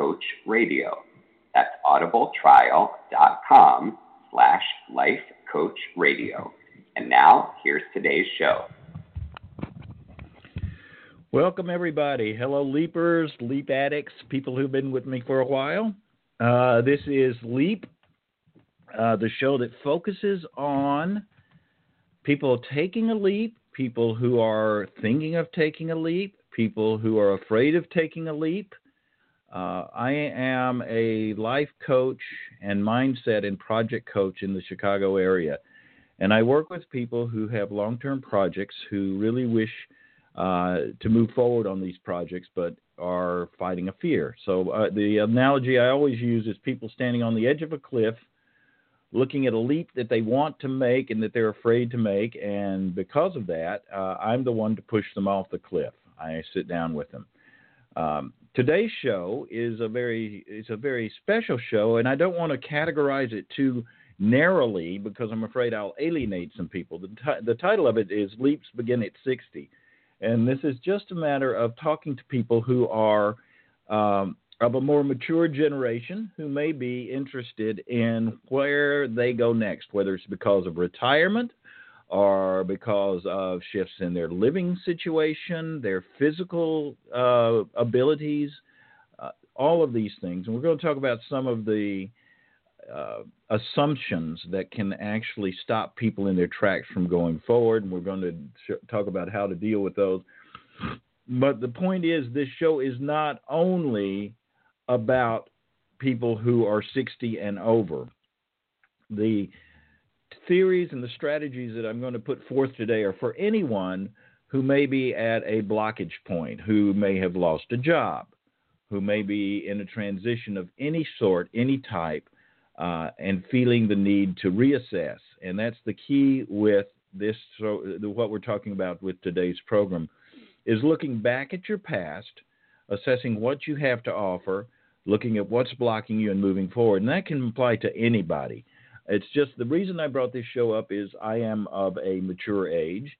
lifecoachradio. That's audibletrial.com slash lifecoachradio. And now, here's today's show. Welcome, everybody. Hello, leapers, leap addicts, people who've been with me for a while. Uh, this is Leap, uh, the show that focuses on people taking a leap, people who are thinking of taking a leap, people who are afraid of taking a leap. Uh, I am a life coach and mindset and project coach in the Chicago area. And I work with people who have long term projects who really wish uh, to move forward on these projects, but are fighting a fear. So uh, the analogy I always use is people standing on the edge of a cliff, looking at a leap that they want to make and that they're afraid to make, and because of that, uh, I'm the one to push them off the cliff. I sit down with them. Um, today's show is a very is a very special show, and I don't want to categorize it too narrowly because I'm afraid I'll alienate some people. The, t- the title of it is Leaps Begin at 60. And this is just a matter of talking to people who are um, of a more mature generation who may be interested in where they go next, whether it's because of retirement or because of shifts in their living situation, their physical uh, abilities, uh, all of these things. And we're going to talk about some of the uh, assumptions that can actually stop people in their tracks from going forward. And we're going to sh- talk about how to deal with those. But the point is, this show is not only about people who are 60 and over. The theories and the strategies that I'm going to put forth today are for anyone who may be at a blockage point, who may have lost a job, who may be in a transition of any sort, any type, uh, and feeling the need to reassess. And that's the key with this. So, what we're talking about with today's program is looking back at your past, assessing what you have to offer, looking at what's blocking you, and moving forward. And that can apply to anybody. It's just the reason I brought this show up is I am of a mature age.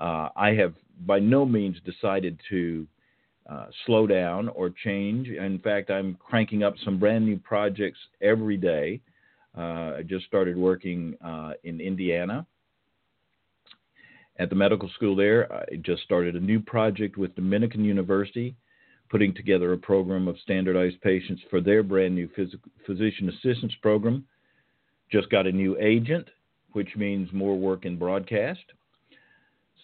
Uh, I have by no means decided to uh, slow down or change. In fact, I'm cranking up some brand new projects every day. Uh, I just started working uh, in Indiana at the medical school there. I just started a new project with Dominican University, putting together a program of standardized patients for their brand new phys- physician assistance program. Just got a new agent, which means more work in broadcast.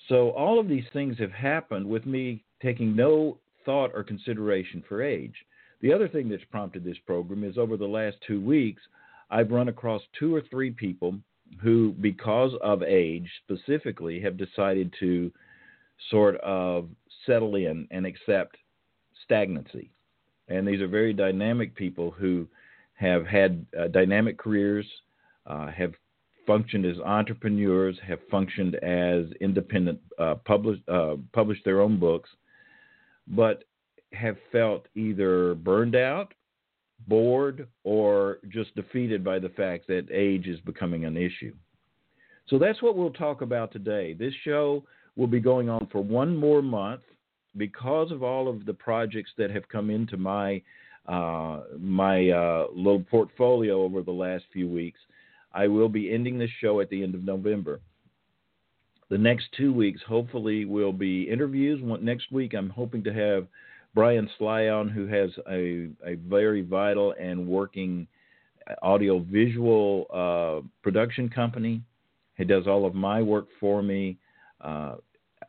So, all of these things have happened with me taking no thought or consideration for age. The other thing that's prompted this program is over the last two weeks, I've run across two or three people who, because of age specifically, have decided to sort of settle in and accept stagnancy. And these are very dynamic people who have had uh, dynamic careers, uh, have functioned as entrepreneurs, have functioned as independent, uh, published, uh, published their own books, but have felt either burned out, bored, or just defeated by the fact that age is becoming an issue. So that's what we'll talk about today. This show will be going on for one more month because of all of the projects that have come into my uh, my uh, little portfolio over the last few weeks. I will be ending this show at the end of November. The next two weeks, hopefully, will be interviews. Next week, I'm hoping to have Brian Slyon, who has a, a very vital and working audio visual uh, production company. He does all of my work for me. Uh,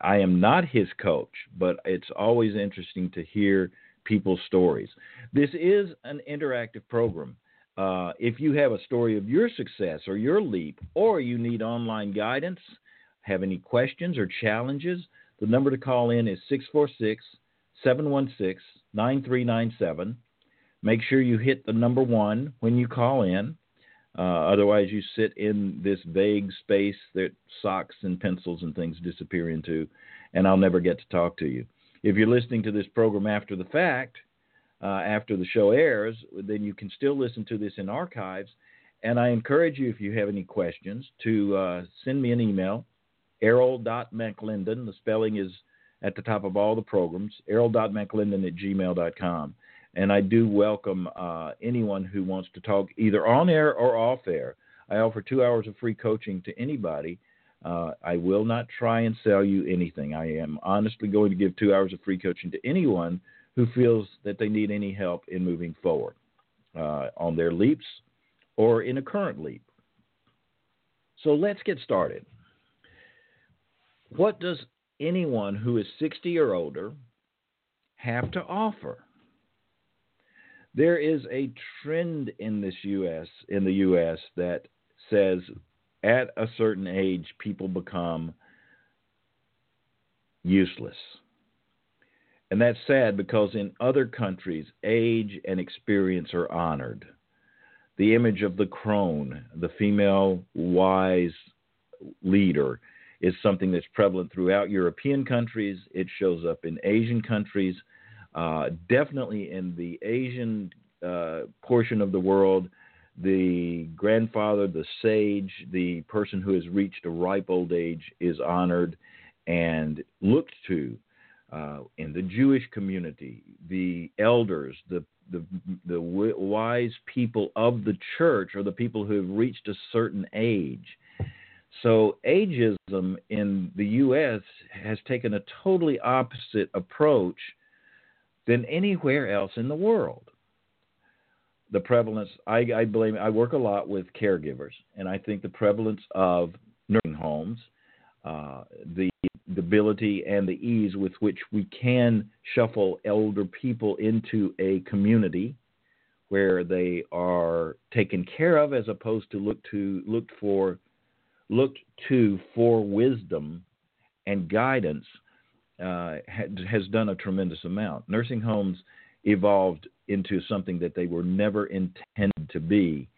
I am not his coach, but it's always interesting to hear people's stories. This is an interactive program. Uh, if you have a story of your success or your leap, or you need online guidance, have any questions or challenges, the number to call in is 646 716 9397. Make sure you hit the number one when you call in. Uh, otherwise, you sit in this vague space that socks and pencils and things disappear into, and I'll never get to talk to you. If you're listening to this program after the fact, after the show airs, then you can still listen to this in archives. And I encourage you, if you have any questions, to uh, send me an email, errol.mclendon. The spelling is at the top of all the programs, errol.mclendon at gmail.com. And I do welcome uh, anyone who wants to talk either on air or off air. I offer two hours of free coaching to anybody. Uh, I will not try and sell you anything. I am honestly going to give two hours of free coaching to anyone who feels that they need any help in moving forward uh, on their leaps or in a current leap. So let's get started. What does anyone who is 60 or older have to offer? There is a trend in this US in the US that says at a certain age people become useless. And that's sad because in other countries age and experience are honored. The image of the crone, the female wise leader, is something that's prevalent throughout European countries. It shows up in Asian countries. Uh, definitely in the Asian uh, portion of the world, the grandfather, the sage, the person who has reached a ripe old age is honored and looked to. Uh, in the Jewish community, the elders, the the the wise people of the church, are the people who have reached a certain age. So ageism in the U.S. has taken a totally opposite approach than anywhere else in the world. The prevalence, I, I blame, I work a lot with caregivers, and I think the prevalence of nursing homes, uh, the, the ability and the ease with which we can shuffle elder people into a community where they are taken care of as opposed to look to looked for looked to for wisdom and guidance uh, has done a tremendous amount. Nursing homes evolved into something that they were never intended to be,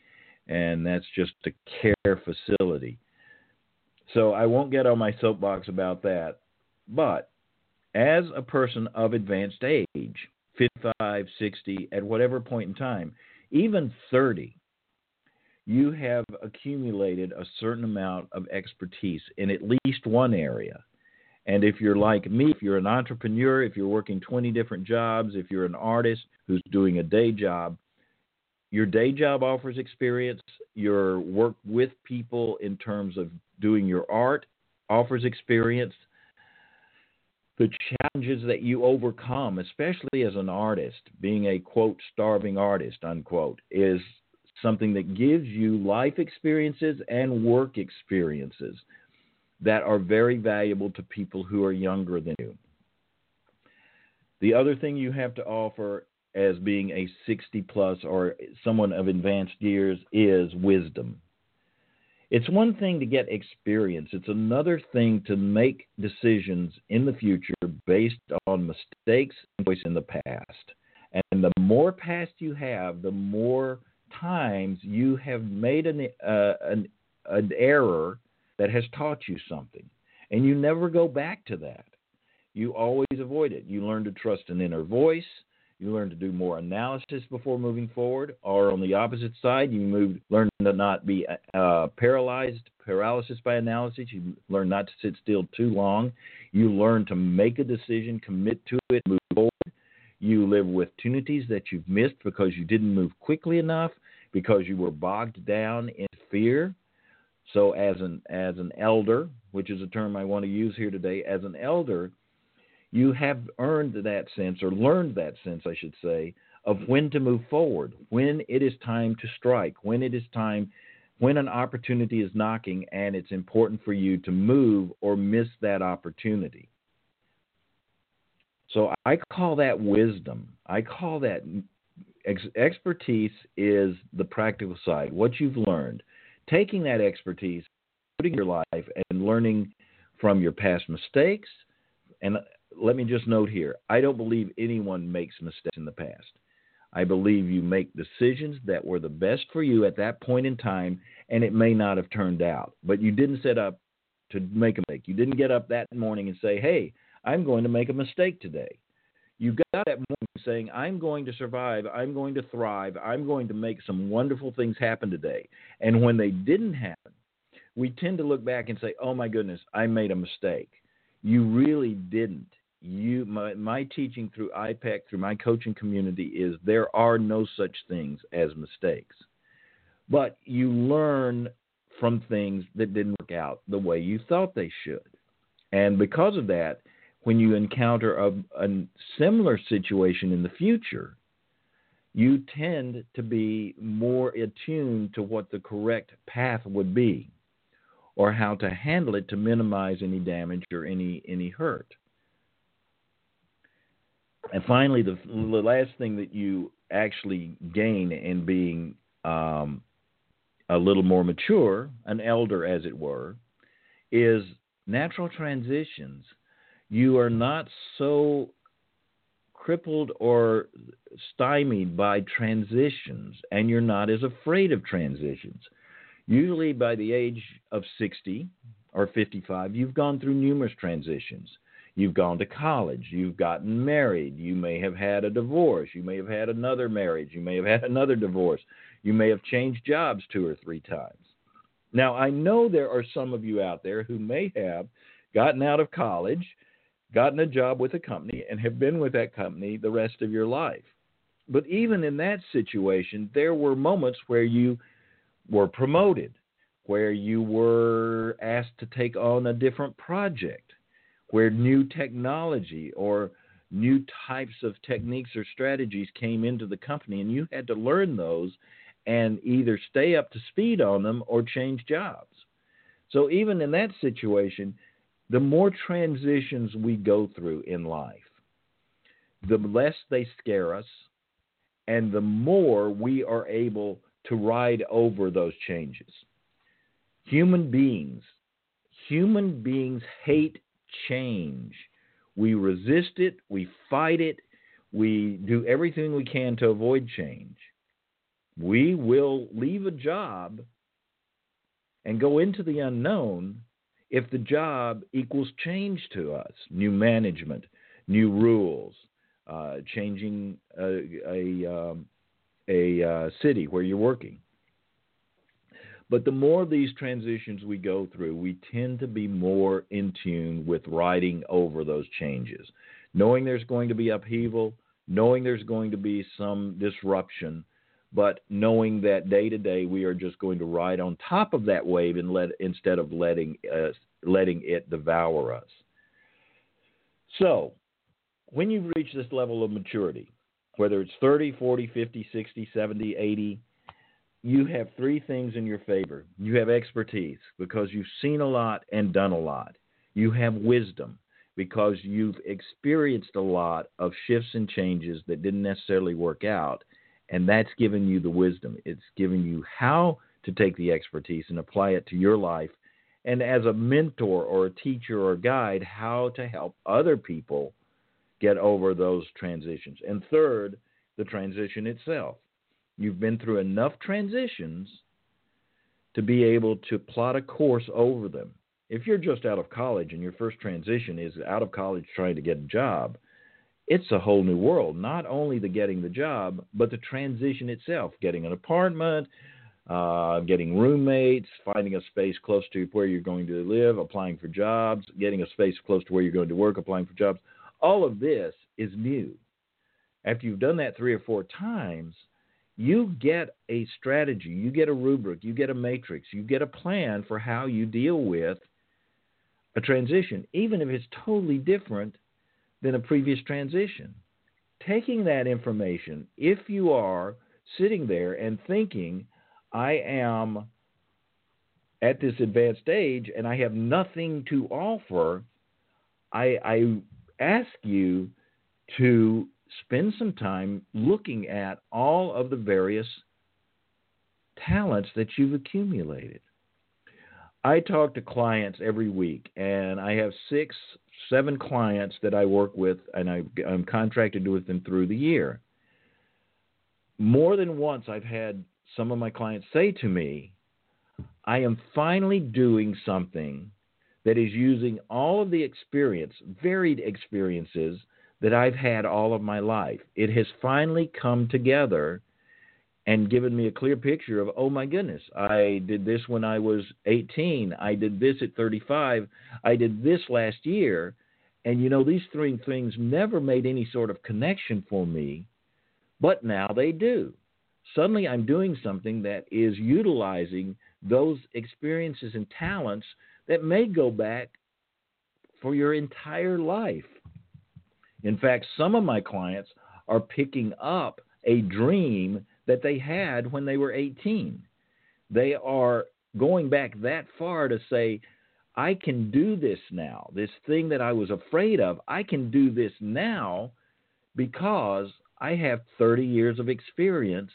and that's just a care facility. So I won't get on my soapbox about that, but as a person of advanced age, 55, 60, at whatever point in time, even 30, you have accumulated a certain amount of expertise in at least one area. And if you're like me, if you're an entrepreneur, if you're working 20 different jobs, if you're an artist who's doing a day job, your day job offers experience. Your work with people in terms of doing your art offers experience. The challenges that you overcome, especially as an artist, being a quote starving artist unquote, is something that gives you life experiences and work experiences that are very valuable to people who are younger than you. The other thing you have to offer as being a 60 plus or someone of advanced years is wisdom. It's one thing to get experience, it's another thing to make decisions in the future based on mistakes in the past. And the more past you have, the more times you have made an, uh, an, an error that has taught you something, and you never go back to that. You always avoid it. You learn to trust an inner voice. You learn to do more analysis before moving forward, or on the opposite side, you move, learn to not be uh, paralyzed, paralysis by analysis. You learn not to sit still too long. You learn to make a decision, commit to it, move forward. You live with opportunities that you've missed because you didn't move quickly enough, because you were bogged down in fear. So as an as an elder, which is a term I want to use here today, as an elder, You have earned that sense, or learned that sense, I should say, of when to move forward, when it is time to strike, when it is time, when an opportunity is knocking and it's important for you to move or miss that opportunity. So I call that wisdom. I call that ex- expertise is the practical side, what you've learned. Taking that expertise, putting your life and learning from your past mistakes. And let me just note here I don't believe anyone makes mistakes in the past. I believe you make decisions that were the best for you at that point in time, and it may not have turned out. But you didn't set up to make a mistake. You didn't get up that morning and say, hey, I'm going to make a mistake today. You got that morning saying, I'm going to survive, I'm going to thrive, I'm going to make some wonderful things happen today. And when they didn't happen, we tend to look back and say, oh my goodness, I made a mistake. You really didn't. You, my, my teaching through IPEC, through my coaching community, is there are no such things as mistakes. But you learn from things that didn't work out the way you thought they should. And because of that, when you encounter a, a similar situation in the future, you tend to be more attuned to what the correct path would be or how to handle it to minimize any damage or any, any hurt. And finally, the, the last thing that you actually gain in being um, a little more mature, an elder as it were, is natural transitions you are not so crippled or stymied by transitions, and you're not as afraid of transitions. Usually, by the age of 60 or 55, you've gone through numerous transitions. You've gone to college, you've gotten married, you may have had a divorce, you may have had another marriage, you may have had another divorce, you may have changed jobs two or three times. Now, I know there are some of you out there who may have gotten out of college gotten a job with a company, and have been with that company the rest of your life. But even in that situation, there were moments where you were promoted, where you were asked to take on a different project, where new technology or new types of techniques or strategies came into the company, and you had to learn those and either stay up to speed on them or change jobs. So even in that situation, the more transitions we go through in life, the less they scare us, and the more we are able to ride over those changes. Human beings, human beings hate change. We resist it, we fight it, we do everything we can to avoid change. We will leave a job and go into the unknown if the job equals change to us, new management, new rules, uh, changing a, a, um, a uh, city where you're working. But the more these transitions we go through, we tend to be more in tune with riding over those changes, knowing there's going to be upheaval, knowing there's going to be some disruption, but knowing that day to day we are just going to ride on top of that wave and let instead of letting us letting it devour us. So, when you reach this level of maturity, whether it's 30, 40, 50, 60, 70, 80, you have three things in your favor. You have expertise because you've seen a lot and done a lot. You have wisdom because you've experienced a lot of shifts and changes that didn't necessarily work out and that's given you the wisdom. It's given you how to take the expertise and apply it to your life. And as a mentor or a teacher or guide, how to help other people get over those transitions. And third, the transition itself. You've been through enough transitions to be able to plot a course over them. If you're just out of college and your first transition is out of college trying to get a job, it's a whole new world. Not only the getting the job, but the transition itself, getting an apartment, uh, getting roommates, finding a space close to where you're going to live, applying for jobs, getting a space close to where you're going to work, applying for jobs. All of this is new. After you've done that three or four times, you get a strategy, you get a rubric, you get a matrix, you get a plan for how you deal with a transition, even if it's totally different than a previous transition. Taking that information, if you are sitting there and thinking, I am at this advanced age and I have nothing to offer, I, I ask you to spend some time looking at all of the various talents that you've accumulated. I talk to clients every week, and I have six, seven clients that I work with, and I, am contracted with them through the year. More than once, I've had some of my clients say to me, I am finally doing something that is using all of the experience, varied experiences that I've had all of my life. It has finally come together and given me a clear picture of, oh my goodness, I did this when I was 18. I did this at 35. I did this last year. And you know, these three things never made any sort of connection for me, but now they do. Suddenly I'm doing something that is utilizing those experiences and talents that may go back for your entire life. In fact, some of my clients are picking up a dream that they had when they were 18. They are going back that far to say, I can do this now. This thing that I was afraid of, I can do this now because I have 30 years of experience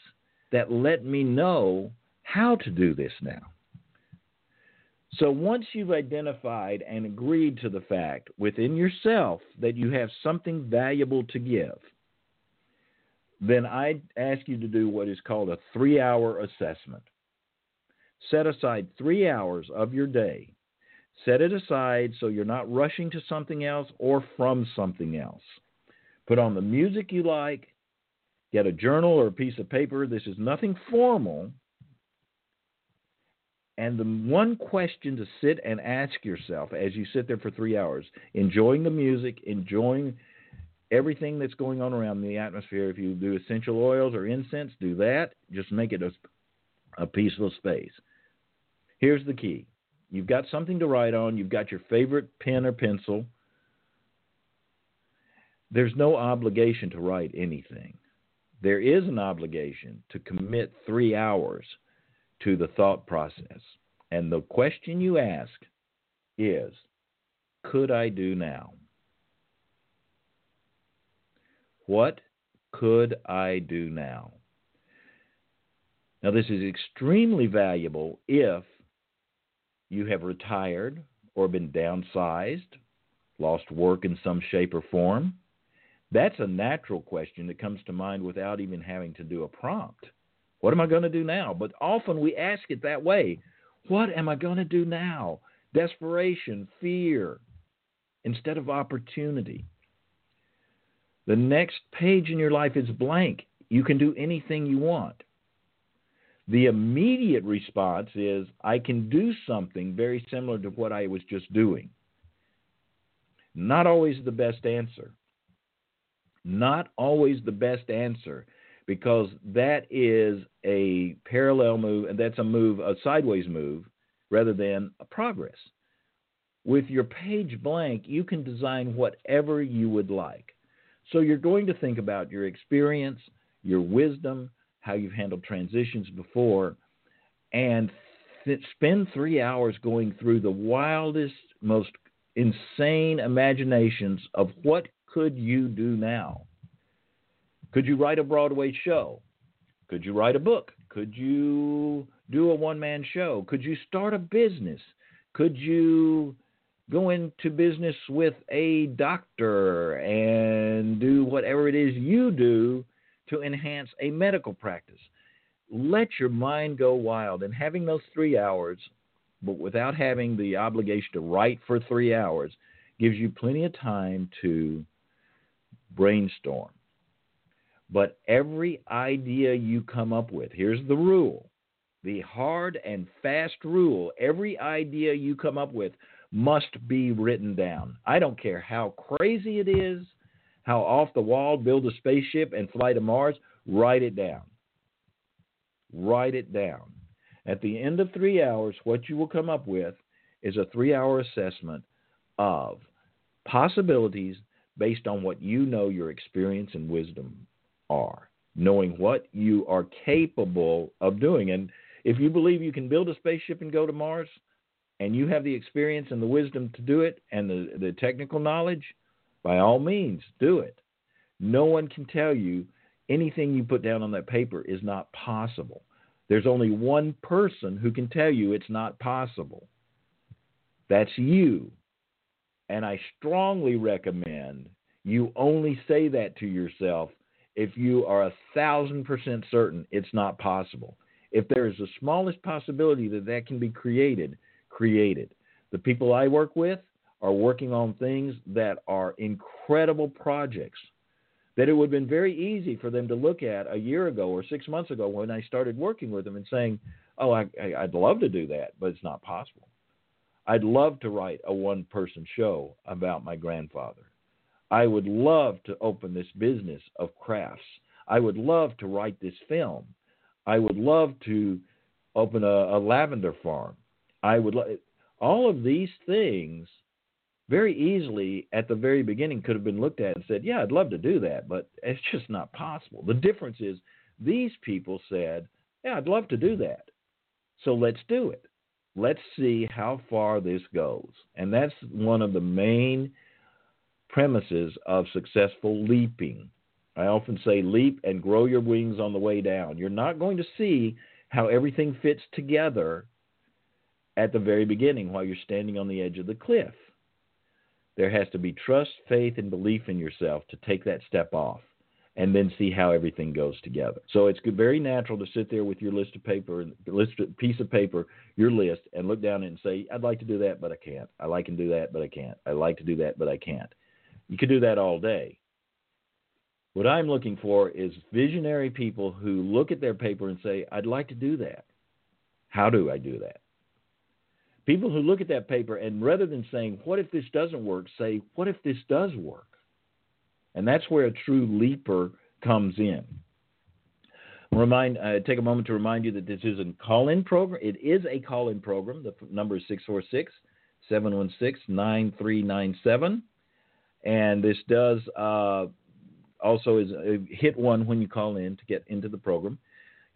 that let me know how to do this now. So once you've identified and agreed to the fact within yourself that you have something valuable to give, then I ask you to do what is called a three hour assessment. Set aside three hours of your day. Set it aside so you're not rushing to something else or from something else. Put on the music you like. Get a journal or a piece of paper. This is nothing formal. And the one question to sit and ask yourself as you sit there for three hours, enjoying the music, enjoying everything that's going on around the atmosphere. If you do essential oils or incense, do that. Just make it a, a peaceful space. Here's the key you've got something to write on, you've got your favorite pen or pencil. There's no obligation to write anything. There is an obligation to commit three hours to the thought process. And the question you ask is Could I do now? What could I do now? Now, this is extremely valuable if you have retired or been downsized, lost work in some shape or form. That's a natural question that comes to mind without even having to do a prompt. What am I going to do now? But often we ask it that way. What am I going to do now? Desperation, fear, instead of opportunity. The next page in your life is blank. You can do anything you want. The immediate response is, I can do something very similar to what I was just doing. Not always the best answer. Not always the best answer because that is a parallel move and that's a move, a sideways move, rather than a progress. With your page blank, you can design whatever you would like. So you're going to think about your experience, your wisdom, how you've handled transitions before, and th- spend three hours going through the wildest, most insane imaginations of what could you do now? Could you write a Broadway show? Could you write a book? Could you do a one man show? Could you start a business? Could you go into business with a doctor and do whatever it is you do to enhance a medical practice. Let your mind go wild. And having those three hours, but without having the obligation to write for three hours, gives you plenty of time to brainstorm. But every idea you come up with, here's the rule the hard and fast rule every idea you come up with must be written down. I don't care how crazy it is, how off the wall, build a spaceship and fly to Mars, write it down. Write it down. At the end of three hours, what you will come up with is a three hour assessment of possibilities based on what you know your experience and wisdom are, knowing what you are capable of doing. And if you believe you can build a spaceship and go to Mars, and you have the experience and the wisdom to do it and the, the technical knowledge, by all means, do it. No one can tell you anything you put down on that paper is not possible. There's only one person who can tell you it's not possible. That's you. And I strongly recommend you only say that to yourself if you are a thousand percent certain it's not possible. If there is the smallest possibility that that can be created, create it. The people I work with are working on things that are incredible projects that it would have been very easy for them to look at a year ago or six months ago when I started working with them and saying, "Oh, I, would love to do that, but it's not possible." I'd love to write a one-person show about my grandfather. I would love to open this business of crafts. I would love to write this film. I would love to open a, a lavender farm. I would lo- all of these things very easily at the very beginning could have been looked at and said, "Yeah, I'd love to do that, but it's just not possible." The difference is these people said, "Yeah, I'd love to do that." So let's do it. Let's see how far this goes. And that's one of the main premises of successful leaping. I often say leap and grow your wings on the way down. You're not going to see how everything fits together at the very beginning while you're standing on the edge of the cliff. There has to be trust, faith, and belief in yourself to take that step off and then see how everything goes together. So it's very natural to sit there with your list of paper, list piece of paper, your list, and look down and say, "I'd like to do that, but I can't. I like to do that, but I can't. I like to do that, but I can't." You could do that all day. What I'm looking for is visionary people who look at their paper and say, "I'd like to do that. How do I do that?" People who look at that paper and rather than saying, What if this doesn't work, say, What if this does work? And that's where a true leaper comes in. Remind, uh, take a moment to remind you that this is a call in program. It is a call in program. The number is 646 716 9397. And this does uh, also is uh, hit one when you call in to get into the program.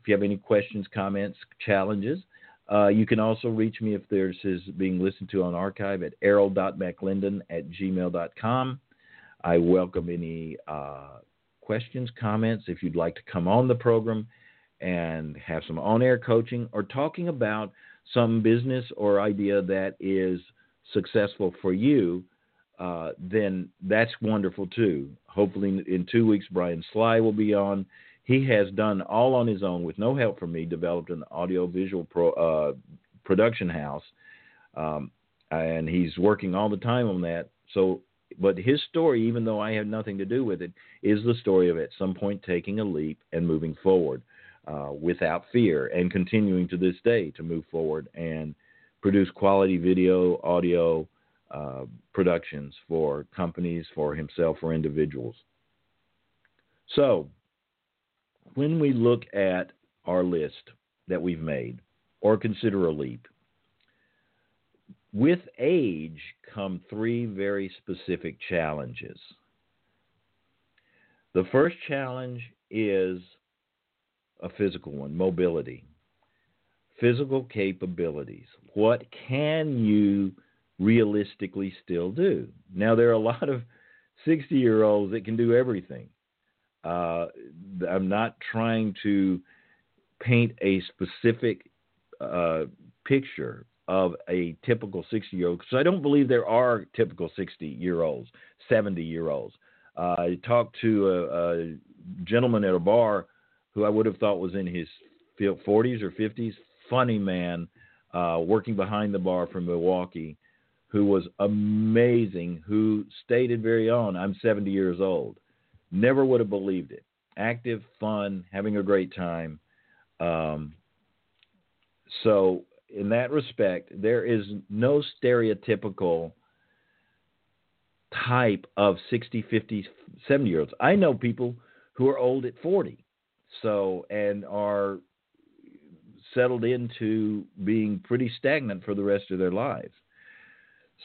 If you have any questions, comments, challenges, uh, you can also reach me if this is being listened to on archive at errol.mclendon at gmail.com. I welcome any uh, questions, comments. If you'd like to come on the program and have some on air coaching or talking about some business or idea that is successful for you, uh, then that's wonderful too. Hopefully, in two weeks, Brian Sly will be on he has done all on his own with no help from me, developed an audiovisual pro, uh, production house, um, and he's working all the time on that. So, but his story, even though I had nothing to do with it, is the story of at some point taking a leap and moving forward uh, without fear, and continuing to this day to move forward and produce quality video, audio uh, productions for companies, for himself, for individuals. So, when we look at our list that we've made or consider a leap, with age come three very specific challenges. The first challenge is a physical one mobility, physical capabilities. What can you realistically still do? Now, there are a lot of 60 year olds that can do everything. Uh, I'm not trying to paint a specific uh, picture of a typical 60 year old because I don't believe there are typical 60 year olds, 70 year olds. Uh, I talked to a, a, gentleman at a bar who I would have thought was in his 40s or 50s, funny man, uh, working behind the bar from Milwaukee, who was amazing, who stated very on, I'm 70 years old. Never would have believed it. Active, fun, having a great time. Um, so, in that respect, there is no stereotypical type of 60, 50, 70 year olds. I know people who are old at 40, so and are settled into being pretty stagnant for the rest of their lives.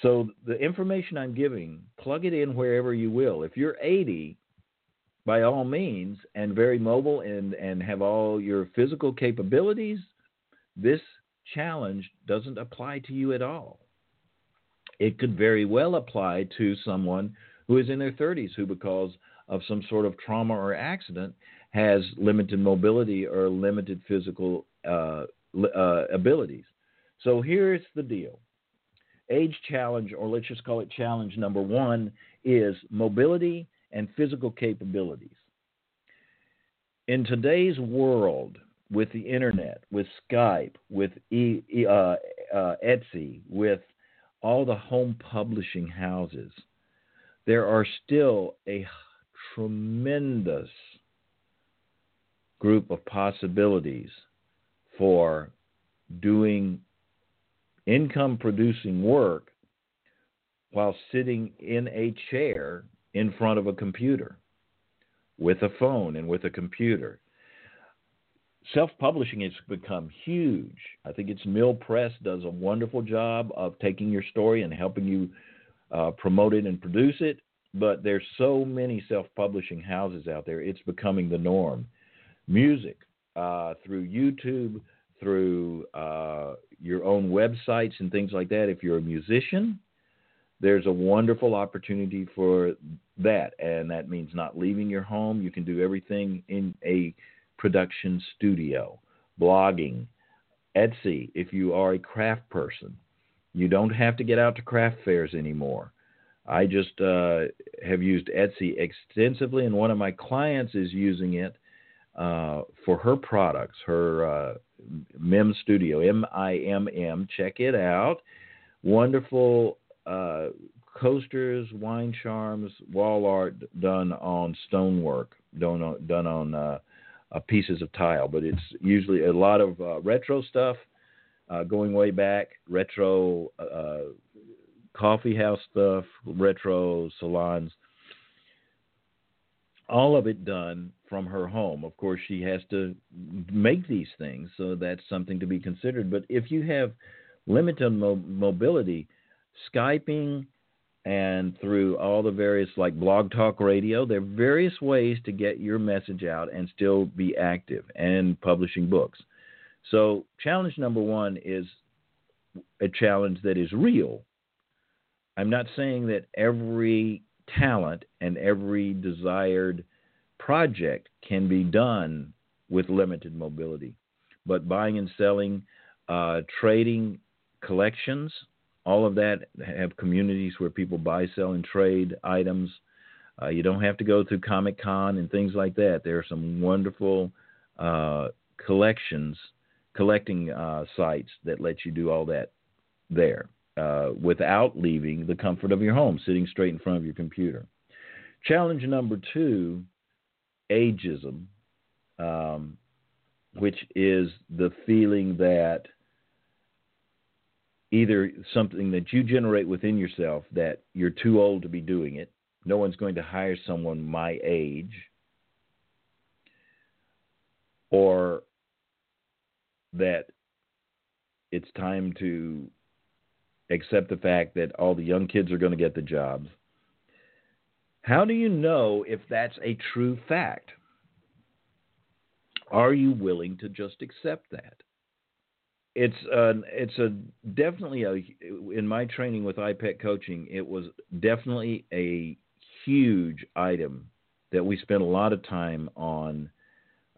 So the information I'm giving, plug it in wherever you will. If you're 80, by all means, and very mobile and, and have all your physical capabilities, this challenge doesn't apply to you at all. It could very well apply to someone who is in their 30s who, because of some sort of trauma or accident, has limited mobility or limited physical uh, uh, abilities. So here's the deal age challenge, or let's just call it challenge number one, is mobility and physical capabilities. In today's world, with the internet, with Skype, with e, uh, uh, Etsy, with all the home publishing houses, there are still a tremendous group of possibilities for doing income producing work while sitting in a chair in front of a computer with a phone and with a computer. Self publishing has become huge. I think it's Mill Press does a wonderful job of taking your story and helping you uh, promote it and produce it. But there's so many self publishing houses out there, it's becoming the norm. Music uh, through YouTube, through uh, your own websites and things like that. If you're a musician, there's a wonderful opportunity for that. And that means not leaving your home. You can do everything in a production studio, blogging, Etsy, if you are a craft person. You don't have to get out to craft fairs anymore. I just uh, have used Etsy extensively, and one of my clients is using it uh, for her products, her uh, MIM Studio, M I M M. Check it out. Wonderful uh, coasters, wine charms, wall art done on stonework, done on, done on uh, uh, pieces of tile. But it's usually a lot of uh, retro stuff uh, going way back, retro uh, coffee house stuff, retro salons. All of it done from her home. Of course, she has to make these things, so that's something to be considered. But if you have limited mo- mobility, Skyping and through all the various like blog talk radio there are various ways to get your message out and still be active and publishing books so challenge number one is a challenge that is real i'm not saying that every talent and every desired project can be done with limited mobility but buying and selling uh, trading collections all of that have communities where people buy, sell, and trade items. Uh, you don't have to go through Comic Con and things like that. There are some wonderful uh, collections, collecting uh, sites that let you do all that there uh, without leaving the comfort of your home, sitting straight in front of your computer. Challenge number two ageism, um, which is the feeling that either something that you generate within yourself that you're too old to be doing it. No one's going to hire someone my age. Or that it's time to accept the fact that all the young kids are going to get the jobs. How do you know if that's a true fact? Are you willing to just accept that? it's a, it's a definitely a in my training with IPEC coaching, it was definitely a huge item that we spent a lot of time on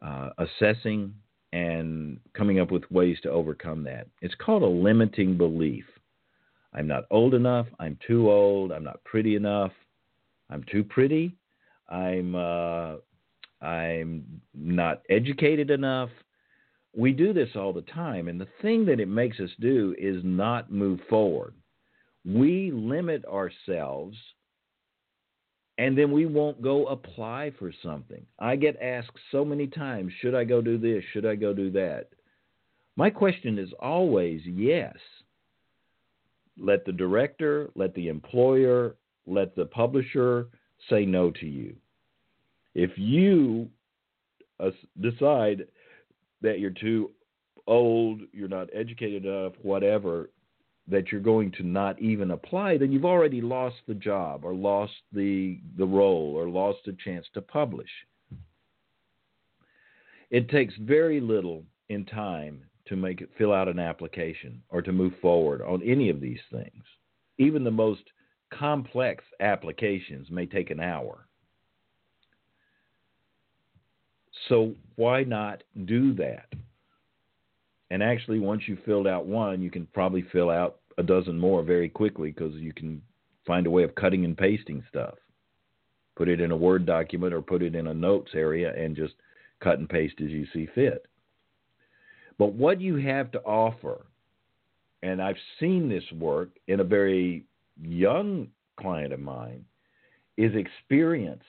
uh, assessing and coming up with ways to overcome that. It's called a limiting belief. I'm not old enough. I'm too old. I'm not pretty enough. I'm too pretty. I'm uh, I'm not educated enough we do this all the time. And the thing that it makes us do is not move forward. We limit ourselves and then we won't go apply for something. I get asked so many times, should I go do this? Should I go do that? My question is always yes. Let the director, let the employer, let the publisher say no to you. If you uh, decide that you're too old, you're not educated enough, whatever, that you're going to not even apply, then you've already lost the job or lost the the role or lost a chance to publish. It takes very little in time to make it fill out an application or to move forward on any of these things. Even the most complex applications may take an hour. So why not do that? And actually, once you've filled out one, you can probably fill out a dozen more very quickly because you can find a way of cutting and pasting stuff. Put it in a Word document or put it in a notes area and just cut and paste as you see fit. But what you have to offer, and I've seen this work in a very young client of mine, is experience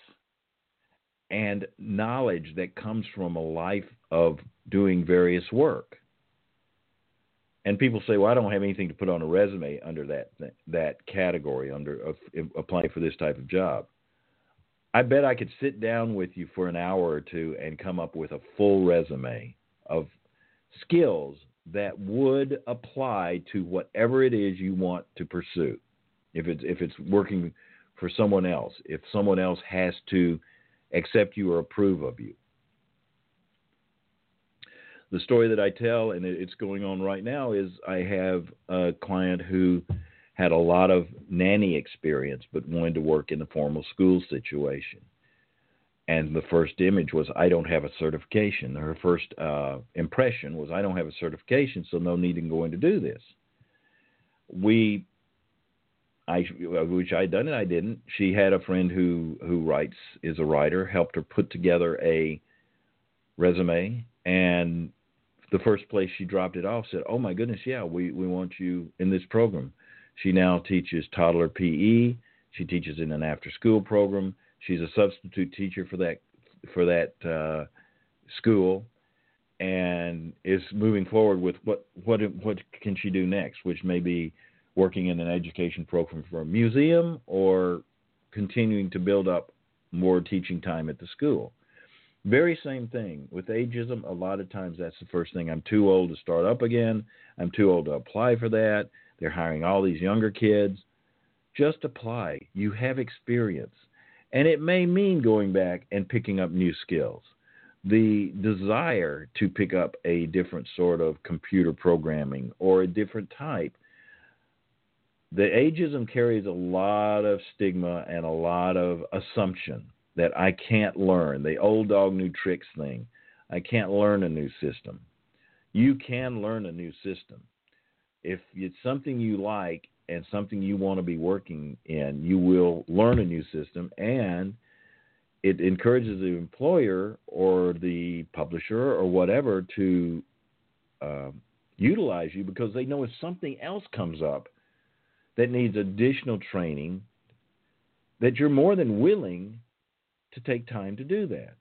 and knowledge that comes from a life of doing various work and people say, "Well, I don't have anything to put on a resume under that that category under applying for this type of job." I bet I could sit down with you for an hour or two and come up with a full resume of skills that would apply to whatever it is you want to pursue. If it's if it's working for someone else, if someone else has to accept you or approve of you the story that I tell, and it's going on right now, is I have a client who had a lot of nanny experience but wanted to work in a formal school situation. And the first image was, I don't have a certification. Her first uh, impression was, I don't have a certification, so no need in going to do this. We, I, which I'd done and I didn't. She had a friend who who writes, is a writer, helped her put together a resume, and the first place she dropped it off said, "Oh my goodness, yeah, we we want you in this program." She now teaches toddler PE. She teaches in an after-school program. She's a substitute teacher for that for that uh, school, and is moving forward with what what what can she do next, which may be working in an education program for a museum or continuing to build up more teaching time at the school. Very same thing with ageism. A lot of times that's the first thing. I'm too old to start up again. I'm too old to apply for that. They're hiring all these younger kids. Just apply. You have experience. And it may mean going back and picking up new skills. The desire to pick up a different sort of computer programming or a different type. The ageism carries a lot of stigma and a lot of assumption that I can't learn, the old dog new tricks thing. I can't learn a new system. You can learn a new system. If it's something you like and something you want to be working in, you will learn a new system and it encourages the employer or the publisher or whatever to uh, utilize you because they know if something else comes up that needs additional training, that you're more than willing to take time to do that.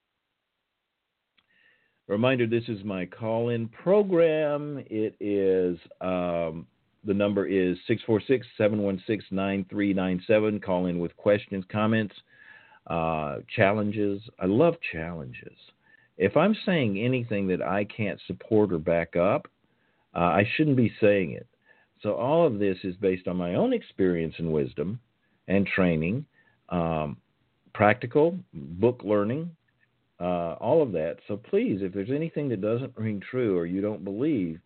Reminder this is my call in program. It is, um, the number is 646 716 9397. Call in with questions, comments, uh, challenges. I love challenges. If I'm saying anything that I can't support or back up, uh, I shouldn't be saying it. So, all of this is based on my own experience and wisdom and training. Um, practical, book learning, uh, all of that. So please, if there's anything that doesn't ring true or you don't believe,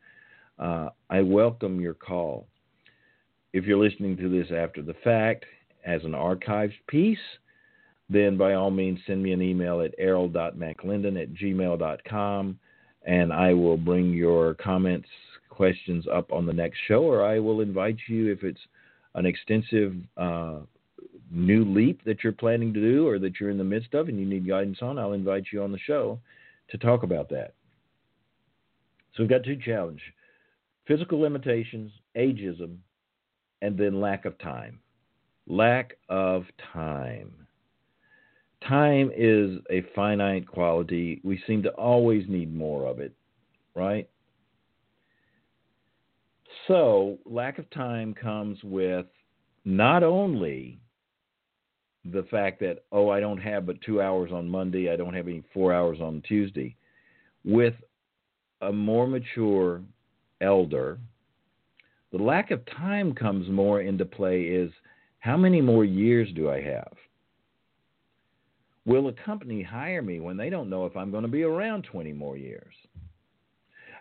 uh, I welcome your call. If you're listening to this after the fact as an archived piece, then by all means send me an email at errol.mclendon at gmail.com and I will bring your comments, questions up on the next show, or I will invite you if it's an extensive uh, new leap that you're planning to do or that you're in the midst of and you need guidance on, I'll invite you on the show to talk about that. So we've got two challenges physical limitations, ageism, and then lack of time. Lack of time. Time is a finite quality. We seem to always need more of it, right? So, lack of time comes with not only the fact that oh I don't have but two hours on Monday, I don't have any four hours on Tuesday, with a more mature elder, The lack of time comes more into play is how many more years do I have? Will a company hire me when they don't know if I'm going to be around 20 more years?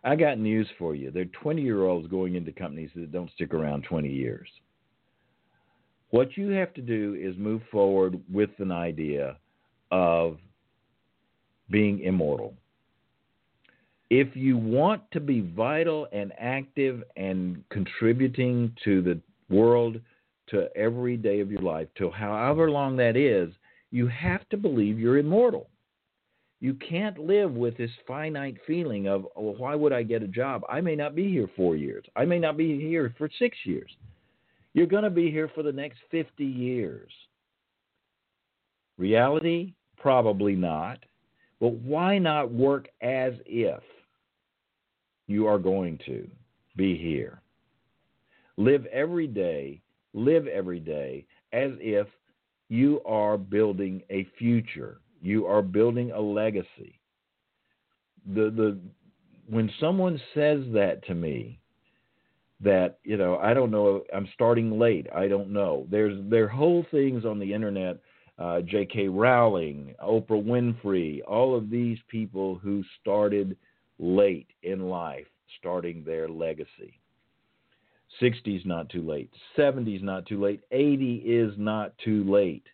I got news for you. There are 20 year olds going into companies that don't stick around 20 years. What you have to do is move forward with an idea of being immortal. If you want to be vital and active and contributing to the world to every day of your life, to however long that is, you have to believe you're immortal. You can't live with this finite feeling of, oh, well, why would I get a job? I may not be here four years. I may not be here for six years. You're going to be here for the next 50 years. Reality? Probably not. But why not work as if you are going to be here? Live every day, live every day as if you are building a future. You are building a legacy. The the when someone says that to me, that you know I don't know I'm starting late. I don't know. There's there whole things on the internet. Uh, J.K. Rowling, Oprah Winfrey, all of these people who started late in life, starting their legacy. 60s not too late. 70s not too late. 80 is not too late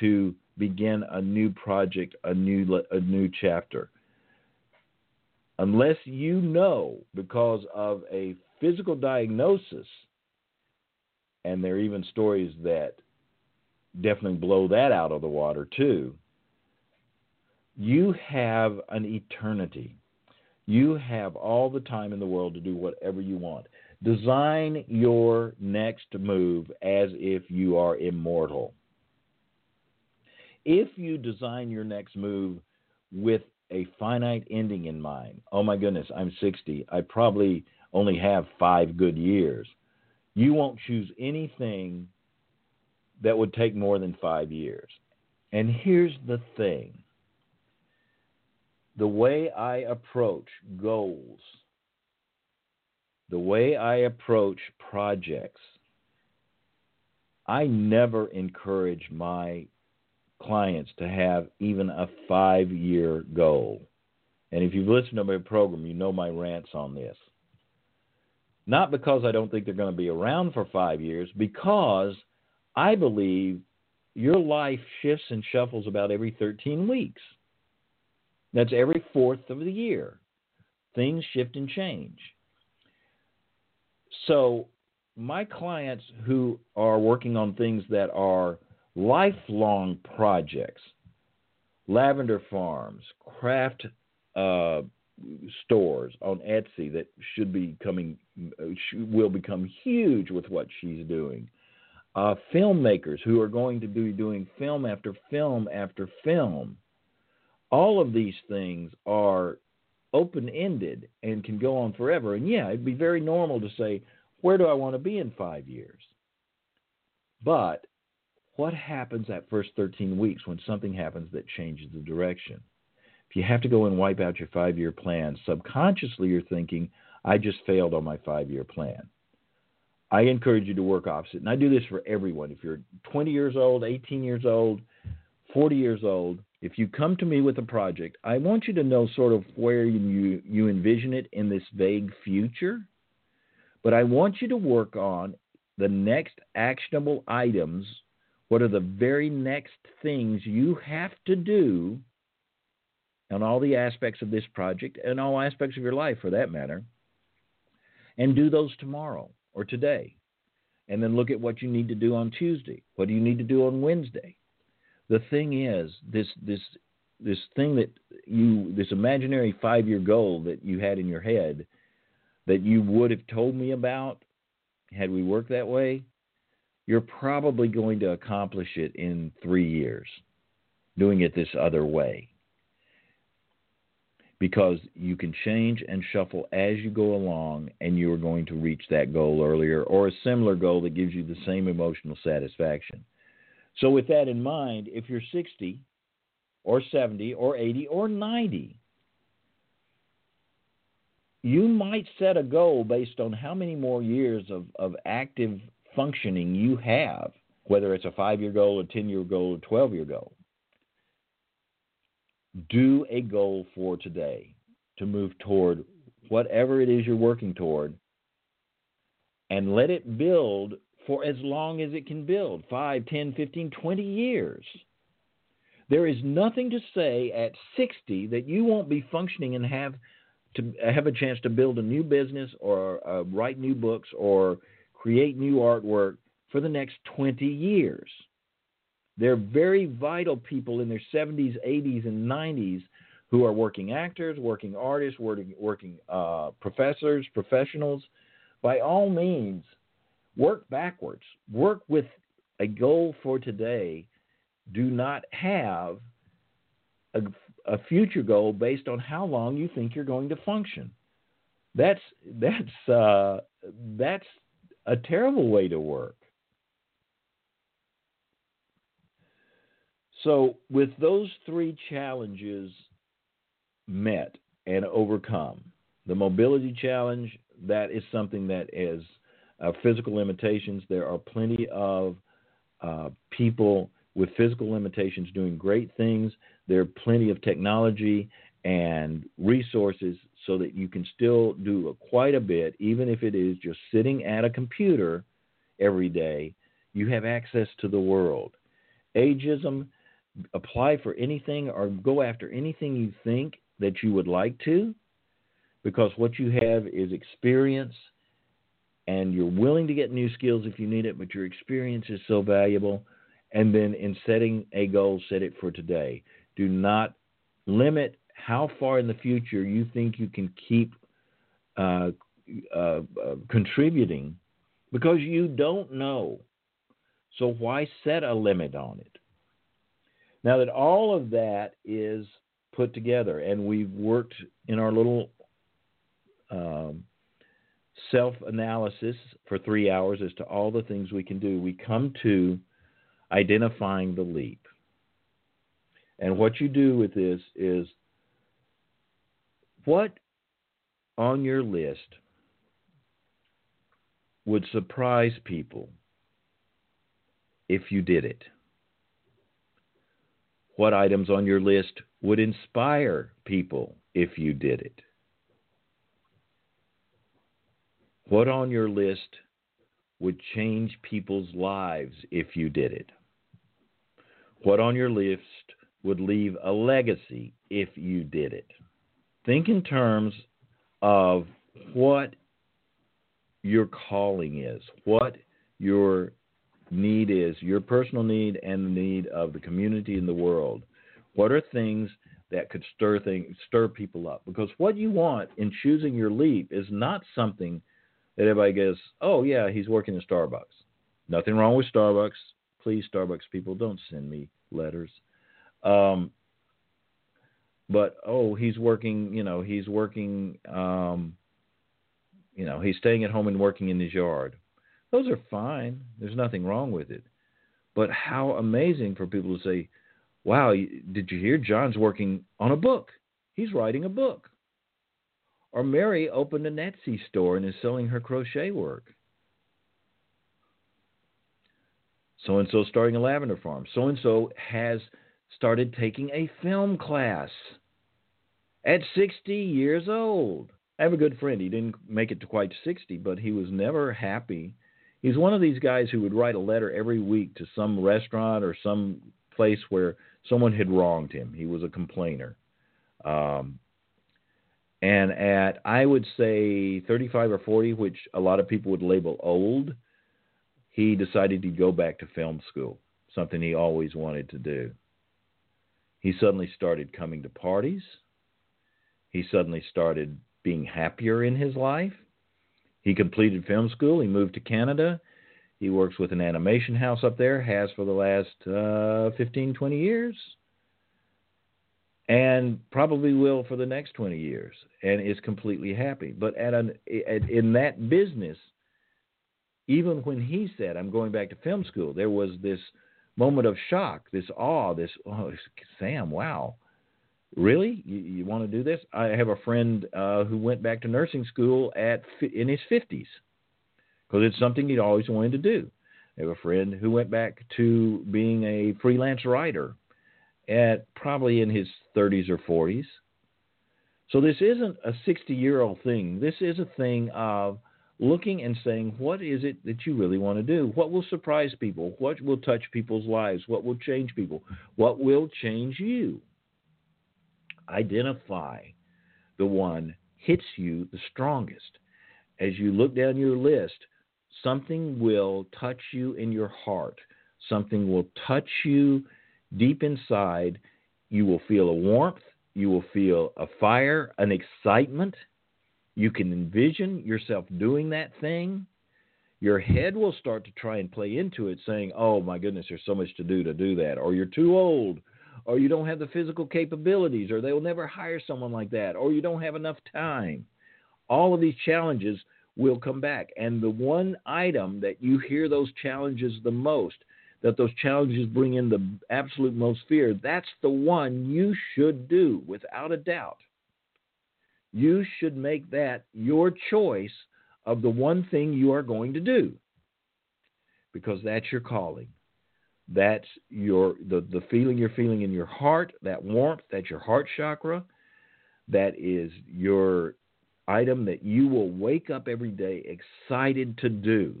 to begin a new project, a new a new chapter. Unless you know because of a physical diagnosis, and there are even stories that definitely blow that out of the water too. You have an eternity. You have all the time in the world to do whatever you want. Design your next move as if you are immortal. If you design your next move with a finite ending in mind, oh my goodness, I'm 60. I probably only have five good years. You won't choose anything that would take more than five years. And here's the thing the way I approach goals the way I approach projects, I never encourage my clients to have even a five year goal. And if you've listened to my program, you know my rants on this. Not because I don't think they're going to be around for five years, because I believe your life shifts and shuffles about every 13 weeks. That's every fourth of the year. Things shift and change. So, my clients who are working on things that are lifelong projects, lavender farms, craft uh, stores on Etsy that should be coming, will become huge with what she's doing. Uh, filmmakers who are going to be doing film after film after film. All of these things are open ended and can go on forever. And yeah, it'd be very normal to say, where do I want to be in five years? But what happens that first 13 weeks when something happens that changes the direction? If you have to go and wipe out your five year plan, subconsciously you're thinking, I just failed on my five year plan. I encourage you to work opposite. And I do this for everyone. If you're 20 years old, 18 years old, 40 years old, if you come to me with a project, I want you to know sort of where you, you envision it in this vague future but I want you to work on the next actionable items. What are the very next things you have to do on all the aspects of this project and all aspects of your life for that matter? And do those tomorrow or today. And then look at what you need to do on Tuesday. What do you need to do on Wednesday? The thing is, this this this thing that you this imaginary five year goal that you had in your head that you would have told me about had we worked that way, you're probably going to accomplish it in three years doing it this other way. Because you can change and shuffle as you go along, and you are going to reach that goal earlier or a similar goal that gives you the same emotional satisfaction. So, with that in mind, if you're 60 or 70 or 80 or 90, you might set a goal based on how many more years of, of active functioning you have, whether it's a five year goal, a 10 year goal, a 12 year goal. Do a goal for today to move toward whatever it is you're working toward and let it build for as long as it can build 5, 10, 15, 20 years. There is nothing to say at 60 that you won't be functioning and have to have a chance to build a new business or uh, write new books or create new artwork for the next 20 years. They're very vital people in their 70s, 80s, and 90s who are working actors, working artists, working, working uh, professors, professionals. By all means, work backwards. Work with a goal for today. Do not have a, a future goal based on how long you think you're going to function. That's that's uh, that's a terrible way to work. So, with those three challenges met and overcome, the mobility challenge that is something that is uh, physical limitations. There are plenty of uh, people with physical limitations doing great things. There are plenty of technology and resources so that you can still do a, quite a bit, even if it is just sitting at a computer every day. You have access to the world. Ageism, apply for anything or go after anything you think that you would like to, because what you have is experience and you're willing to get new skills if you need it, but your experience is so valuable. And then in setting a goal, set it for today. Do not limit how far in the future you think you can keep uh, uh, uh, contributing because you don't know. So why set a limit on it? Now that all of that is put together and we've worked in our little um, self analysis for three hours as to all the things we can do, we come to identifying the leap. And what you do with this is what on your list would surprise people if you did it? What items on your list would inspire people if you did it? What on your list would change people's lives if you did it? What on your list would leave a legacy if you did it? Think in terms of what your calling is, what your need is, your personal need and the need of the community and the world. What are things that could stir things, stir people up? Because what you want in choosing your leap is not something that everybody goes, oh, yeah, he's working in Starbucks. Nothing wrong with Starbucks. Please, Starbucks people, don't send me letters. Um, but, oh, he's working, you know, he's working, um, you know, he's staying at home and working in his yard. Those are fine. There's nothing wrong with it. But how amazing for people to say, wow, did you hear John's working on a book? He's writing a book. Or Mary opened an Etsy store and is selling her crochet work. So and so starting a lavender farm. So and so has started taking a film class at 60 years old. I have a good friend. He didn't make it to quite 60, but he was never happy. He's one of these guys who would write a letter every week to some restaurant or some place where someone had wronged him. He was a complainer. Um, and at, I would say, 35 or 40, which a lot of people would label old, he decided to go back to film school, something he always wanted to do. He suddenly started coming to parties. He suddenly started being happier in his life. He completed film school. He moved to Canada. He works with an animation house up there, has for the last uh, 15, 20 years and probably will for the next 20 years and is completely happy but at an at, in that business even when he said i'm going back to film school there was this moment of shock this awe this oh sam wow Really? You, you want to do this? I have a friend uh, who went back to nursing school at in his 50s because it's something he'd always wanted to do. I have a friend who went back to being a freelance writer at probably in his 30s or 40s. So this isn't a 60 year old thing. This is a thing of looking and saying, what is it that you really want to do? What will surprise people? What will touch people's lives? What will change people? What will change you? Identify the one hits you the strongest. As you look down your list, something will touch you in your heart. Something will touch you deep inside. You will feel a warmth. You will feel a fire, an excitement you can envision yourself doing that thing. Your head will start to try and play into it, saying, Oh my goodness, there's so much to do to do that. Or you're too old. Or you don't have the physical capabilities. Or they will never hire someone like that. Or you don't have enough time. All of these challenges will come back. And the one item that you hear those challenges the most, that those challenges bring in the absolute most fear, that's the one you should do without a doubt you should make that your choice of the one thing you are going to do. Because that's your calling. That's your the, the feeling you're feeling in your heart that warmth that's your heart chakra. That is your item that you will wake up every day excited to do.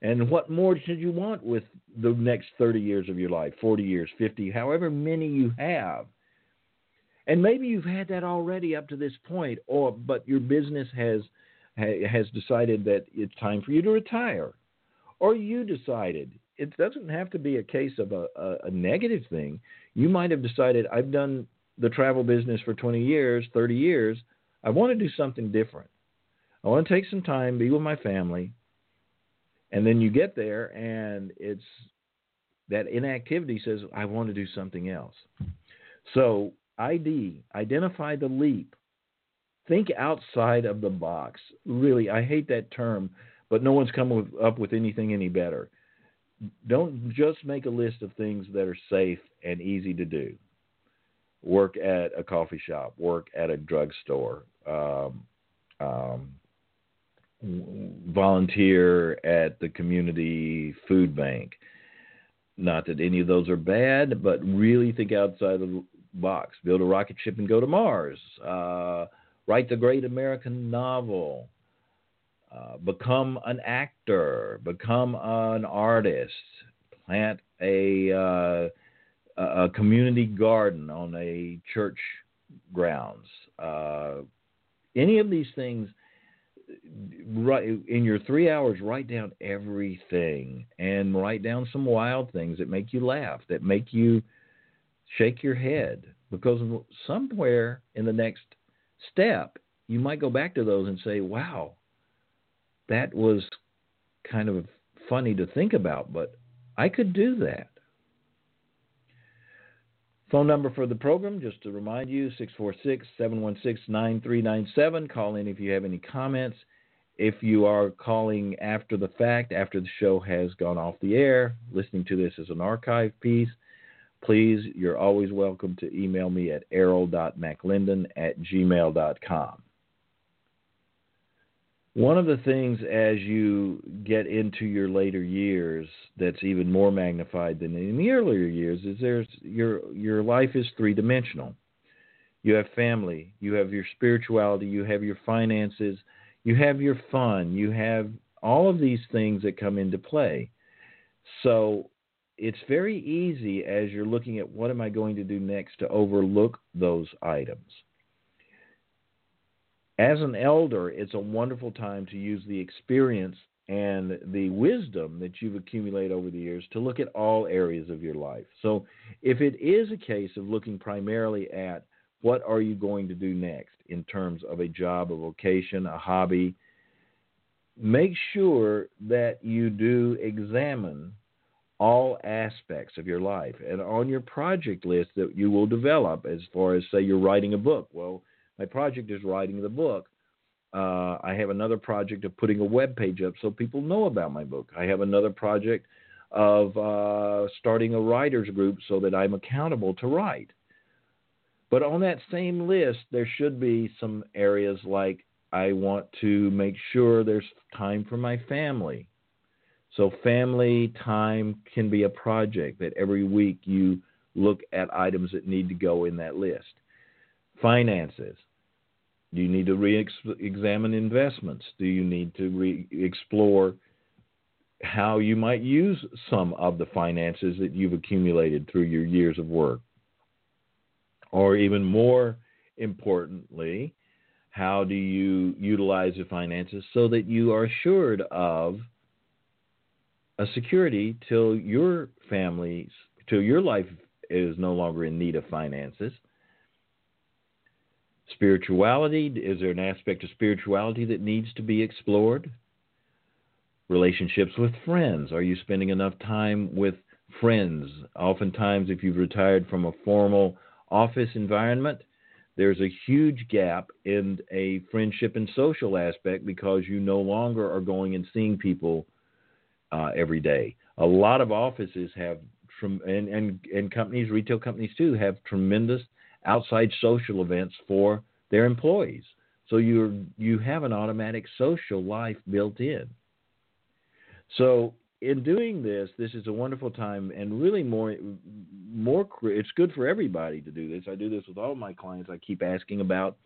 And what more should you want with the next 30 years of your life 40 years 50 however many you have and maybe you've had that already up to this point, or but your business has has decided that it's time for you to retire, or you decided it doesn't have to be a case of a, a, a negative thing. You might have decided I've done the travel business for 20 years, 30 years. I want to do something different. I want to take some time, be with my family, and then you get there and it's that inactivity says I want to do something else. So ID, identify the leap. Think outside of the box. Really, I hate that term, but no one's come up with anything any better. Don't just make a list of things that are safe and easy to do. Work at a coffee shop, work at a drugstore, um, um, volunteer at the community food bank. Not that any of those are bad, but really think outside of the box, build a rocket ship and go to Mars, uh, write the great American novel, uh, become an actor, become an artist, plant a, uh, a community garden on a church grounds. Uh, any of these things, right in your three hours, write down everything and write down some wild things that make you laugh, that make you shake your head because somewhere in the next step, you might go back to those and say, wow, that was kind of funny to think about, but I could do that. Phone number for the program, just to remind you, 646 716 9397. Call in if you have any comments. If you are calling after the fact, after the show has gone off the air, listening to this as an archive piece, please, you're always welcome to email me at errol.mclendon at gmail.com. One of the things as you get into your later years that's even more magnified than in the earlier years is there's your your life is three dimensional. You have family, you have your spirituality, you have your finances, you have your fun, you have all of these things that come into play. So it's very easy as you're looking at what am I going to do next to overlook those items. As an elder, it's a wonderful time to use the experience and the wisdom that you've accumulated over the years to look at all areas of your life. So, if it is a case of looking primarily at what are you going to do next in terms of a job, a vocation, a hobby, make sure that you do examine all aspects of your life and on your project list that you will develop as far as say you're writing a book. Well my project is writing the book. Uh, i have another project of putting a web page up so people know about my book. I have another project of uh, starting a writers group so that i'm accountable to write. But on that same list, there should be some areas like I want to make sure there's time for my family. So, family time can be a project that every week you look at items that need to go in that list. Finances. Do you need to re examine investments? Do you need to re explore how you might use some of the finances that you've accumulated through your years of work? Or even more importantly, how do you utilize the finances so that you are assured of a security till your family, till your life is no longer in need of finances? Spirituality, is there an aspect of spirituality that needs to be explored? Relationships with friends, are you spending enough time with friends? Oftentimes, if you've retired from a formal office environment, there's a huge gap in a friendship and social aspect because you no longer are going and seeing people uh, every day. A lot of offices have, and, and, and companies, retail companies too, have tremendous outside social events for their employees. So you you have an automatic social life built in. So in doing this, this is a wonderful time, and really more, more. It's good for everybody to do this. I do this with all my clients. I keep asking about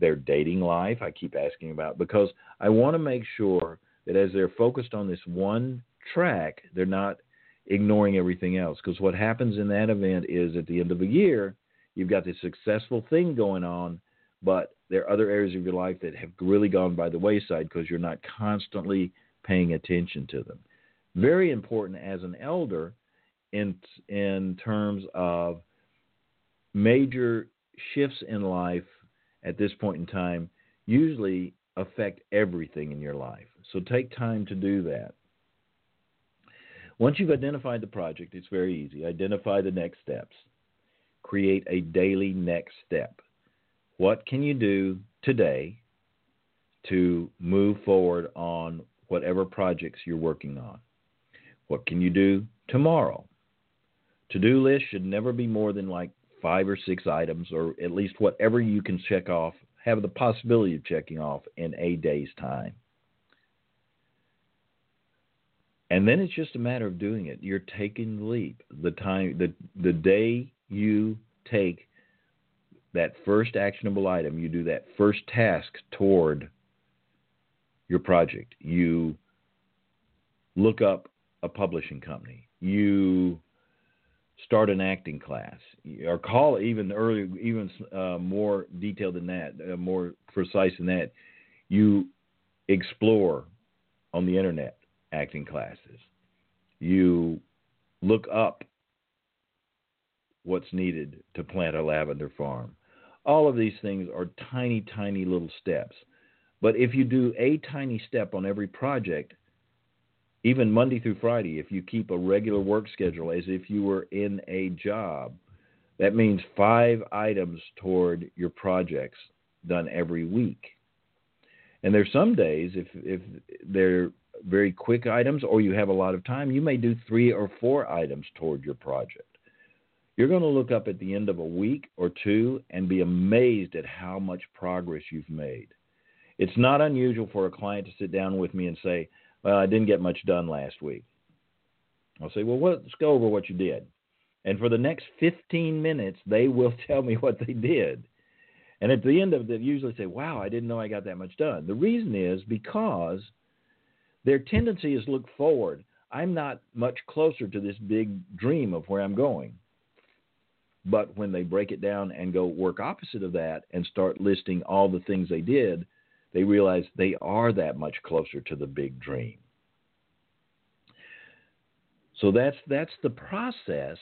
their dating life. I keep asking about because I want to make sure that as they're focused on this one track, they're not ignoring everything else. Because what happens in that event is at the end of a year, you've got this successful thing going on, but there are other areas of your life that have really gone by the wayside because you're not constantly paying attention to them very important as an elder in in terms of major shifts in life at this point in time usually affect everything in your life. So take time to do that. Once you've identified the project, it's very easy. Identify the next steps. Create a daily next step. What can you do today to move forward on whatever projects you're working on? What can you do tomorrow? To do list should never be more than like five or six items, or at least whatever you can check off, have the possibility of checking off in a day's time. And then it's just a matter of doing it. You're taking the leap. The time, the the day you take that first actionable item, you do that first task toward your project. You look up a publishing company. You start an acting class, or call even earlier, even uh, more detailed than that, uh, more precise than that. You explore on the internet acting classes. You look up what's needed to plant a lavender farm. All of these things are tiny, tiny little steps. But if you do a tiny step on every project, even Monday through Friday, if you keep a regular work schedule as if you were in a job, that means five items toward your projects done every week. And there's some days if if they're very quick items or you have a lot of time, you may do three or four items toward your project. You're going to look up at the end of a week or two and be amazed at how much progress you've made. It's not unusual for a client to sit down with me and say, well, I didn't get much done last week. I'll say, well, let's go over what you did. And for the next 15 minutes, they will tell me what they did. And at the end of it, they usually say, wow, I didn't know I got that much done. The reason is because their tendency is look forward. I'm not much closer to this big dream of where I'm going. But when they break it down and go work opposite of that and start listing all the things they did, they realize they are that much closer to the big dream. So that's that's the process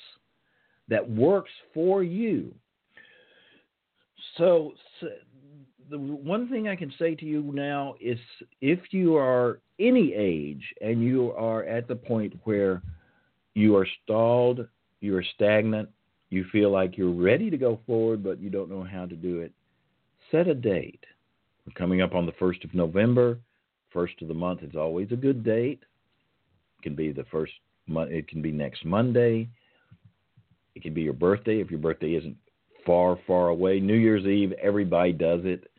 that works for you. So, so the one thing I can say to you now is if you are any age and you are at the point where you are stalled, you are stagnant, you feel like you're ready to go forward but you don't know how to do it, set a date. We're coming up on the 1st of November. First of the month is always a good date. It can be the first month, it can be next Monday. It can be your birthday if your birthday isn't far, far away. New Year's Eve, everybody does it.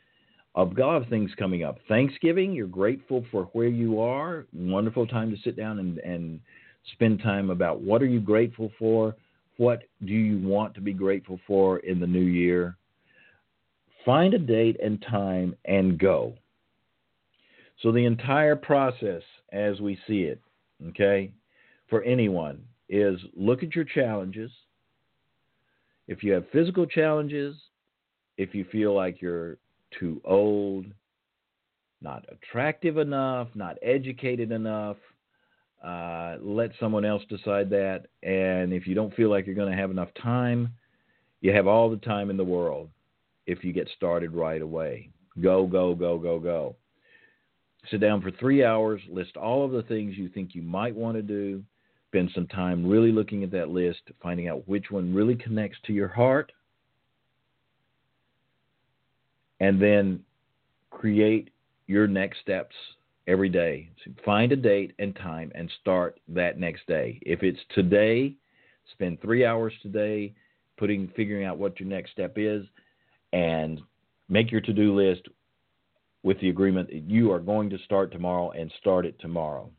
I've got things coming up. Thanksgiving, you're grateful for where you are. Wonderful time to sit down and, and spend time about what are you grateful for? What do you want to be grateful for in the new year? Find a date and time and go. So the entire process as we see it, okay, for anyone is look at your challenges. If you have physical challenges, if you feel like you're too old, not attractive enough, not educated enough, uh, let someone else decide that. And if you don't feel like you're going to have enough time, you have all the time in the world if you get started right away. Go, go, go, go, go. Sit down for three hours, list all of the things you think you might want to do, spend some time really looking at that list, finding out which one really connects to your heart, and then create your next steps every day. So find a date and time and start that next day. If it's today, spend three hours today putting figuring out what your next step is and make your to-do list with the agreement that you are going to start tomorrow and start it tomorrow.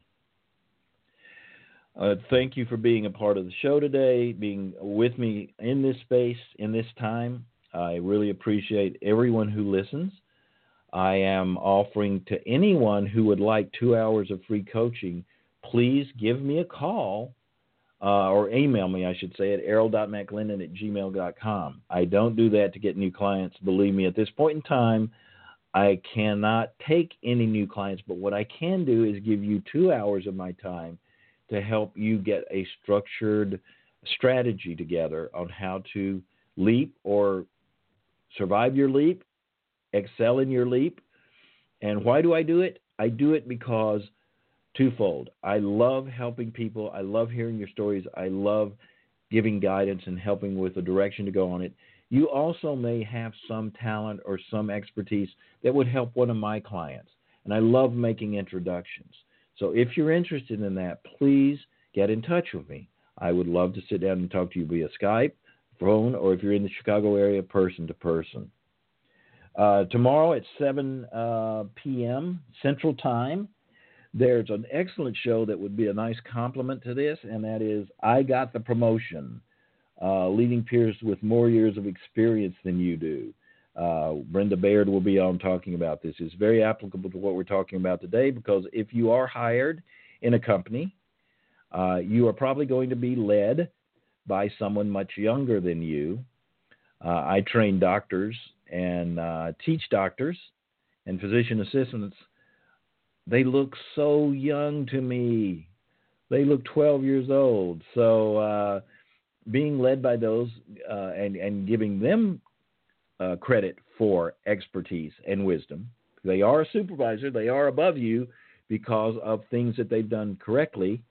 Uh, thank you for being a part of the show today, being with me in this space, in this time. I really appreciate everyone who listens. I am offering to anyone who would like two hours of free coaching, please give me a call uh, or email me, I should say, at errol.mclendon at gmail.com. I don't do that to get new clients. Believe me, at this point in time, I cannot take any new clients, but what I can do is give you two hours of my time to help you get a structured strategy together on how to leap or survive your leap, excel in your leap. And why do I do it? I do it because twofold. I love helping people. I love hearing your stories. I love giving guidance and helping with the direction to go on it. You also may have some talent or some expertise that would help one of my clients. And I love making introductions. So if you're interested in that, please get in touch with me. I would love to sit down and talk to you via Skype, phone, or if you're in the Chicago area, person to person. Uh, tomorrow at 7 uh, p.m. Central Time, there's an excellent show that would be a nice complement to this, and that is I Got the Promotion uh, leading peers with more years of experience than you do. Uh, Brenda Baird will be on talking about this. It's very applicable to what we're talking about today because if you are hired in a company, uh, you are probably going to be led by someone much younger than you. Uh, I train doctors and uh, teach doctors and physician assistants. They look so young to me. They look 12 years old. So uh, being led by those uh, and and giving them uh, credit for expertise and wisdom. They are a supervisor. They are above you because of things that they've done correctly.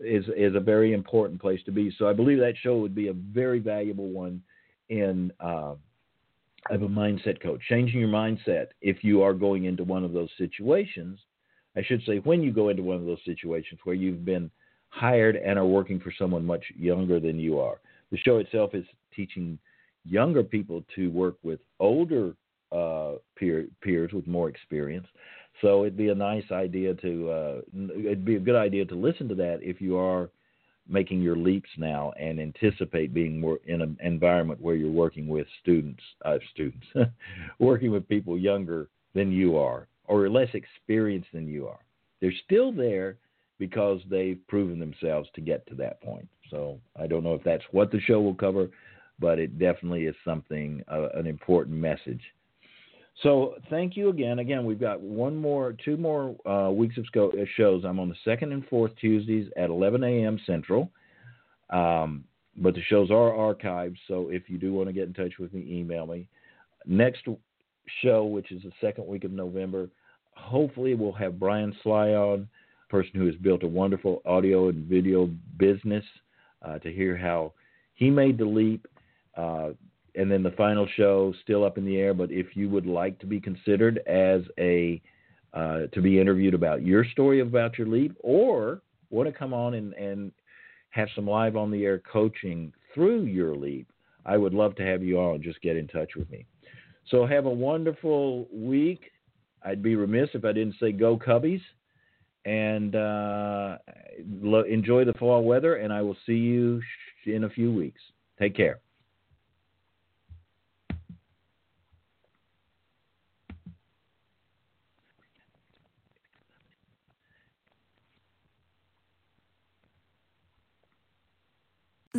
Is is a very important place to be. So I believe that show would be a very valuable one in uh, of a mindset coach, changing your mindset if you are going into one of those situations. I should say when you go into one of those situations where you've been hired and are working for someone much younger than you are. The show itself is teaching younger people to work with older uh, peer, peers with more experience. So it'd be a nice idea to uh, it'd be a good idea to listen to that if you are making your leaps now and anticipate being more in an environment where you're working with students, uh, students, working with people younger than you are or less experienced than you are. They're still there, because they've proven themselves to get to that point. So I don't know if that's what the show will cover, but it definitely is something, uh, an important message. So thank you again. Again, we've got one more, two more uh, weeks of uh, shows. I'm on the second and fourth Tuesdays at 11 a.m. Central. Um, but the shows are archived, so if you do want to get in touch with me, email me. Next show, which is the second week of November, hopefully we'll have Brian Sly on person who has built a wonderful audio and video business uh, to hear how he made the leap. Uh, and then the final show still up in the air. But if you would like to be considered as a uh, to be interviewed about your story about your leap, or want to come on and, and have some live on the air coaching through your leap, I would love to have you on. Just get in touch with me. So have a wonderful week. I'd be remiss if I didn't say go Cubbies. And uh, lo- enjoy the fall weather, and I will see you in a few weeks. Take care.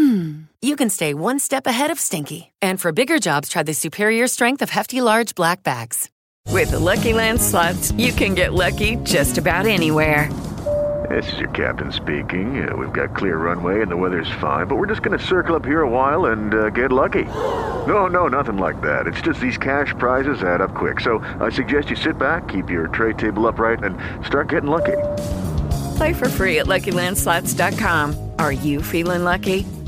hmm, you can stay one step ahead of stinky. And for bigger jobs, try the superior strength of Hefty Large Black Bags. With the Lucky Land slots, you can get lucky just about anywhere. This is your captain speaking. Uh, we've got clear runway and the weather's fine, but we're just going to circle up here a while and uh, get lucky. No, no, nothing like that. It's just these cash prizes add up quick. So I suggest you sit back, keep your tray table upright, and start getting lucky. Play for free at LuckyLandSlots.com. Are you feeling lucky?